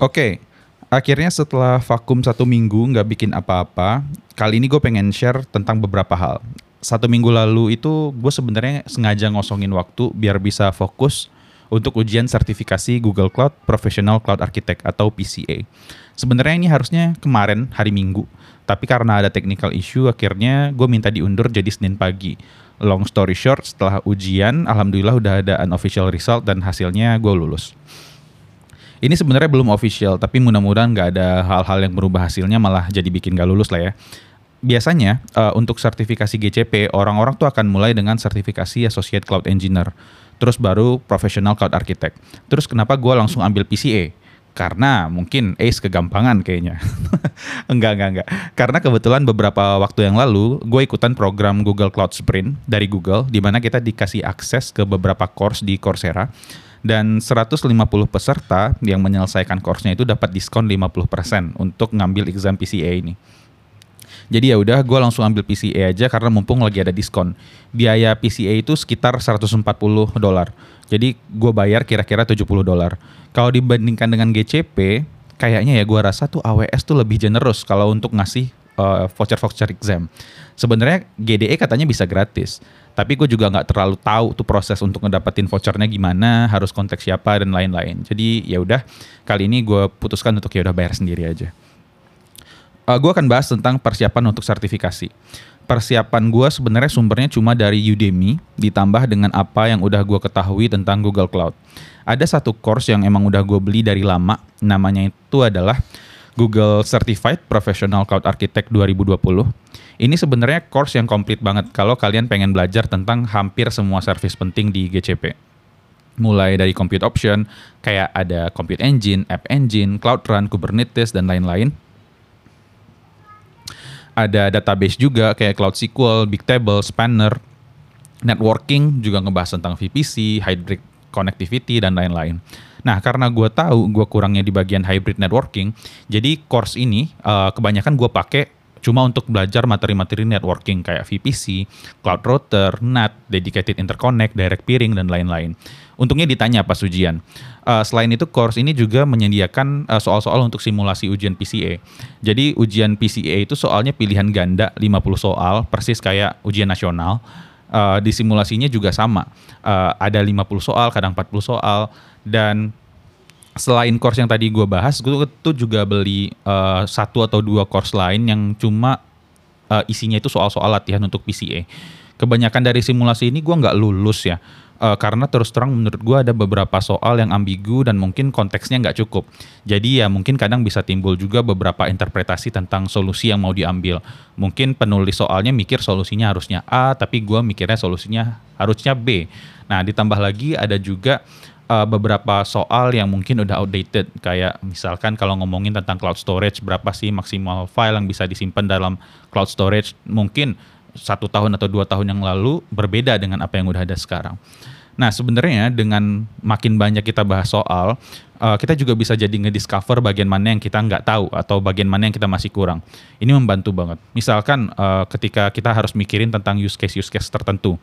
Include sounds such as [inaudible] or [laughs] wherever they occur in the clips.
Oke, akhirnya setelah vakum satu minggu nggak bikin apa-apa, kali ini gue pengen share tentang beberapa hal. Satu minggu lalu itu gue sebenarnya sengaja ngosongin waktu biar bisa fokus untuk ujian sertifikasi Google Cloud Professional Cloud Architect atau PCA. Sebenarnya ini harusnya kemarin hari Minggu, tapi karena ada technical issue akhirnya gue minta diundur jadi Senin pagi. Long story short, setelah ujian, alhamdulillah udah ada unofficial result dan hasilnya gue lulus. Ini sebenarnya belum official, tapi mudah-mudahan nggak ada hal-hal yang berubah hasilnya malah jadi bikin gak lulus lah ya. Biasanya uh, untuk sertifikasi GCP, orang-orang tuh akan mulai dengan sertifikasi Associate Cloud Engineer, terus baru Professional Cloud Architect. Terus kenapa gue langsung ambil PCA? Karena mungkin ACE kegampangan kayaknya. [laughs] enggak, enggak, enggak. Karena kebetulan beberapa waktu yang lalu, gue ikutan program Google Cloud Sprint dari Google, di mana kita dikasih akses ke beberapa course di Coursera dan 150 peserta yang menyelesaikan course-nya itu dapat diskon 50% untuk ngambil exam PCA ini. Jadi ya udah gue langsung ambil PCA aja karena mumpung lagi ada diskon. Biaya PCA itu sekitar 140 dolar. Jadi gue bayar kira-kira 70 dolar. Kalau dibandingkan dengan GCP, kayaknya ya gue rasa tuh AWS tuh lebih generous kalau untuk ngasih uh, voucher-voucher exam. Sebenarnya GDE katanya bisa gratis tapi gue juga nggak terlalu tahu tuh proses untuk ngedapetin vouchernya gimana harus konteks siapa dan lain-lain. Jadi ya udah kali ini gue putuskan untuk ya udah bayar sendiri aja. Uh, eh, gue akan bahas tentang persiapan untuk sertifikasi. Persiapan gue sebenarnya sumbernya cuma dari Udemy ditambah dengan apa yang udah gue ketahui tentang Google Cloud. Ada satu course yang emang udah gue beli dari lama namanya itu adalah Google Certified Professional Cloud Architect 2020 ini sebenarnya course yang komplit banget kalau kalian pengen belajar tentang hampir semua service penting di GCP. Mulai dari compute option, kayak ada compute engine, app engine, cloud run, Kubernetes, dan lain-lain. Ada database juga kayak Cloud SQL, Bigtable, Spanner, networking juga ngebahas tentang VPC, hybrid connectivity, dan lain-lain. Nah, karena gue tahu gue kurangnya di bagian hybrid networking, jadi course ini uh, kebanyakan gue pakai cuma untuk belajar materi-materi networking kayak VPC, cloud router, NAT, dedicated interconnect, direct peering, dan lain-lain. Untungnya ditanya pas ujian. Uh, selain itu, course ini juga menyediakan uh, soal-soal untuk simulasi ujian PCA. Jadi ujian PCA itu soalnya pilihan ganda 50 soal, persis kayak ujian nasional. Uh, di simulasinya juga sama. Uh, ada 50 soal, kadang 40 soal, dan selain course yang tadi gue bahas, gue tuh juga beli uh, satu atau dua course lain yang cuma uh, isinya itu soal-soal latihan untuk PCA. Kebanyakan dari simulasi ini gue nggak lulus ya, uh, karena terus terang menurut gue ada beberapa soal yang ambigu dan mungkin konteksnya nggak cukup. Jadi ya mungkin kadang bisa timbul juga beberapa interpretasi tentang solusi yang mau diambil. Mungkin penulis soalnya mikir solusinya harusnya A, tapi gue mikirnya solusinya harusnya B. Nah ditambah lagi ada juga uh, beberapa soal yang mungkin udah outdated kayak misalkan kalau ngomongin tentang cloud storage berapa sih maksimal file yang bisa disimpan dalam cloud storage mungkin satu tahun atau dua tahun yang lalu berbeda dengan apa yang udah ada sekarang. Nah sebenarnya dengan makin banyak kita bahas soal, uh, kita juga bisa jadi ngediscover bagian mana yang kita nggak tahu atau bagian mana yang kita masih kurang. Ini membantu banget. Misalkan uh, ketika kita harus mikirin tentang use case use case tertentu,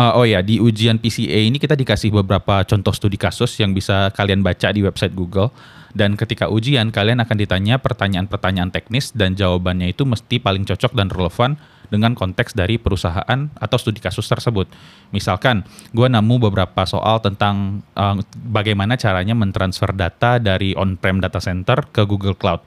Uh, oh ya, di ujian PCA ini kita dikasih beberapa contoh studi kasus yang bisa kalian baca di website Google. Dan ketika ujian, kalian akan ditanya pertanyaan-pertanyaan teknis dan jawabannya itu mesti paling cocok dan relevan dengan konteks dari perusahaan atau studi kasus tersebut. Misalkan, gue nemu beberapa soal tentang uh, bagaimana caranya mentransfer data dari on-prem data center ke Google Cloud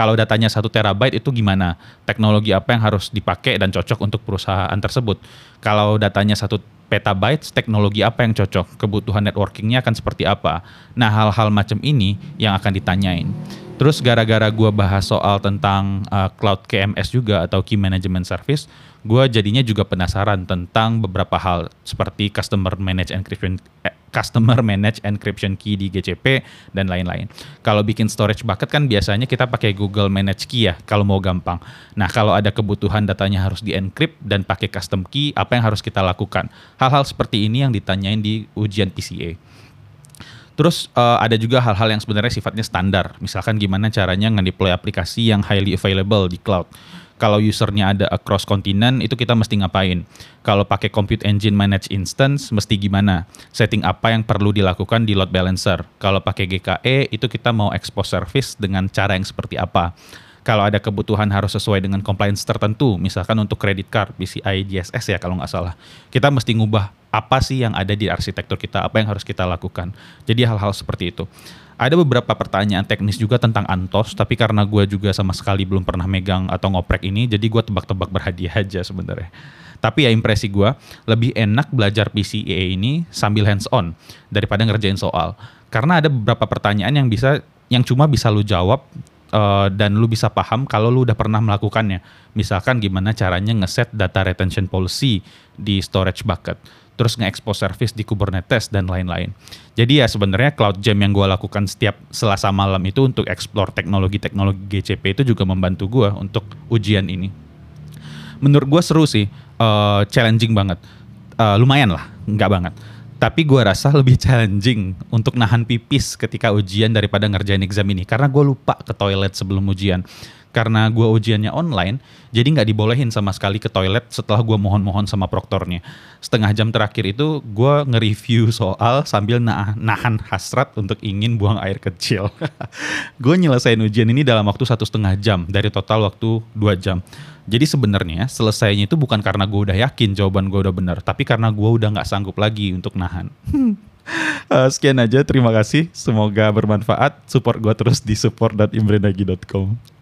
kalau datanya satu terabyte itu gimana? Teknologi apa yang harus dipakai dan cocok untuk perusahaan tersebut? Kalau datanya satu petabyte, teknologi apa yang cocok? Kebutuhan networkingnya akan seperti apa? Nah, hal-hal macam ini yang akan ditanyain. Terus gara-gara gue bahas soal tentang uh, cloud KMS juga atau Key Management Service, gue jadinya juga penasaran tentang beberapa hal seperti customer manage encryption eh, customer manage encryption key di GCP dan lain-lain. Kalau bikin storage bucket kan biasanya kita pakai Google Manage Key ya kalau mau gampang. Nah, kalau ada kebutuhan datanya harus di-encrypt dan pakai custom key, apa yang harus kita lakukan? Hal-hal seperti ini yang ditanyain di ujian PCA. Terus uh, ada juga hal-hal yang sebenarnya sifatnya standar. Misalkan gimana caranya nge-deploy aplikasi yang highly available di cloud Kalau usernya ada across continent itu kita mesti ngapain? Kalau pakai compute engine manage instance mesti gimana? Setting apa yang perlu dilakukan di load balancer? Kalau pakai GKE itu kita mau expose service dengan cara yang seperti apa? Kalau ada kebutuhan harus sesuai dengan compliance tertentu, misalkan untuk credit card, PCI DSS ya kalau nggak salah. Kita mesti ngubah apa sih yang ada di arsitektur kita, apa yang harus kita lakukan. Jadi hal-hal seperti itu. Ada beberapa pertanyaan teknis juga tentang Antos, tapi karena gue juga sama sekali belum pernah megang atau ngoprek ini, jadi gue tebak-tebak berhadiah aja sebenarnya. Tapi ya impresi gue, lebih enak belajar PCIe ini sambil hands on daripada ngerjain soal. Karena ada beberapa pertanyaan yang bisa yang cuma bisa lu jawab uh, dan lu bisa paham kalau lu udah pernah melakukannya. Misalkan gimana caranya ngeset data retention policy di storage bucket terus nge-expose service di Kubernetes dan lain-lain. Jadi ya sebenarnya Cloud Jam yang gue lakukan setiap selasa malam itu untuk explore teknologi-teknologi GCP itu juga membantu gue untuk ujian ini. Menurut gue seru sih, uh, challenging banget. Uh, lumayan lah, nggak banget. Tapi gue rasa lebih challenging untuk nahan pipis ketika ujian daripada ngerjain exam ini. Karena gue lupa ke toilet sebelum ujian karena gue ujiannya online, jadi nggak dibolehin sama sekali ke toilet setelah gue mohon-mohon sama proktornya. Setengah jam terakhir itu gue nge-review soal sambil nah nahan hasrat untuk ingin buang air kecil. [laughs] gue nyelesain ujian ini dalam waktu satu setengah jam dari total waktu dua jam. Jadi sebenarnya selesainya itu bukan karena gue udah yakin jawaban gue udah benar, tapi karena gue udah nggak sanggup lagi untuk nahan. uh, [laughs] sekian aja, terima kasih. Semoga bermanfaat. Support gue terus di support.imrenagi.com.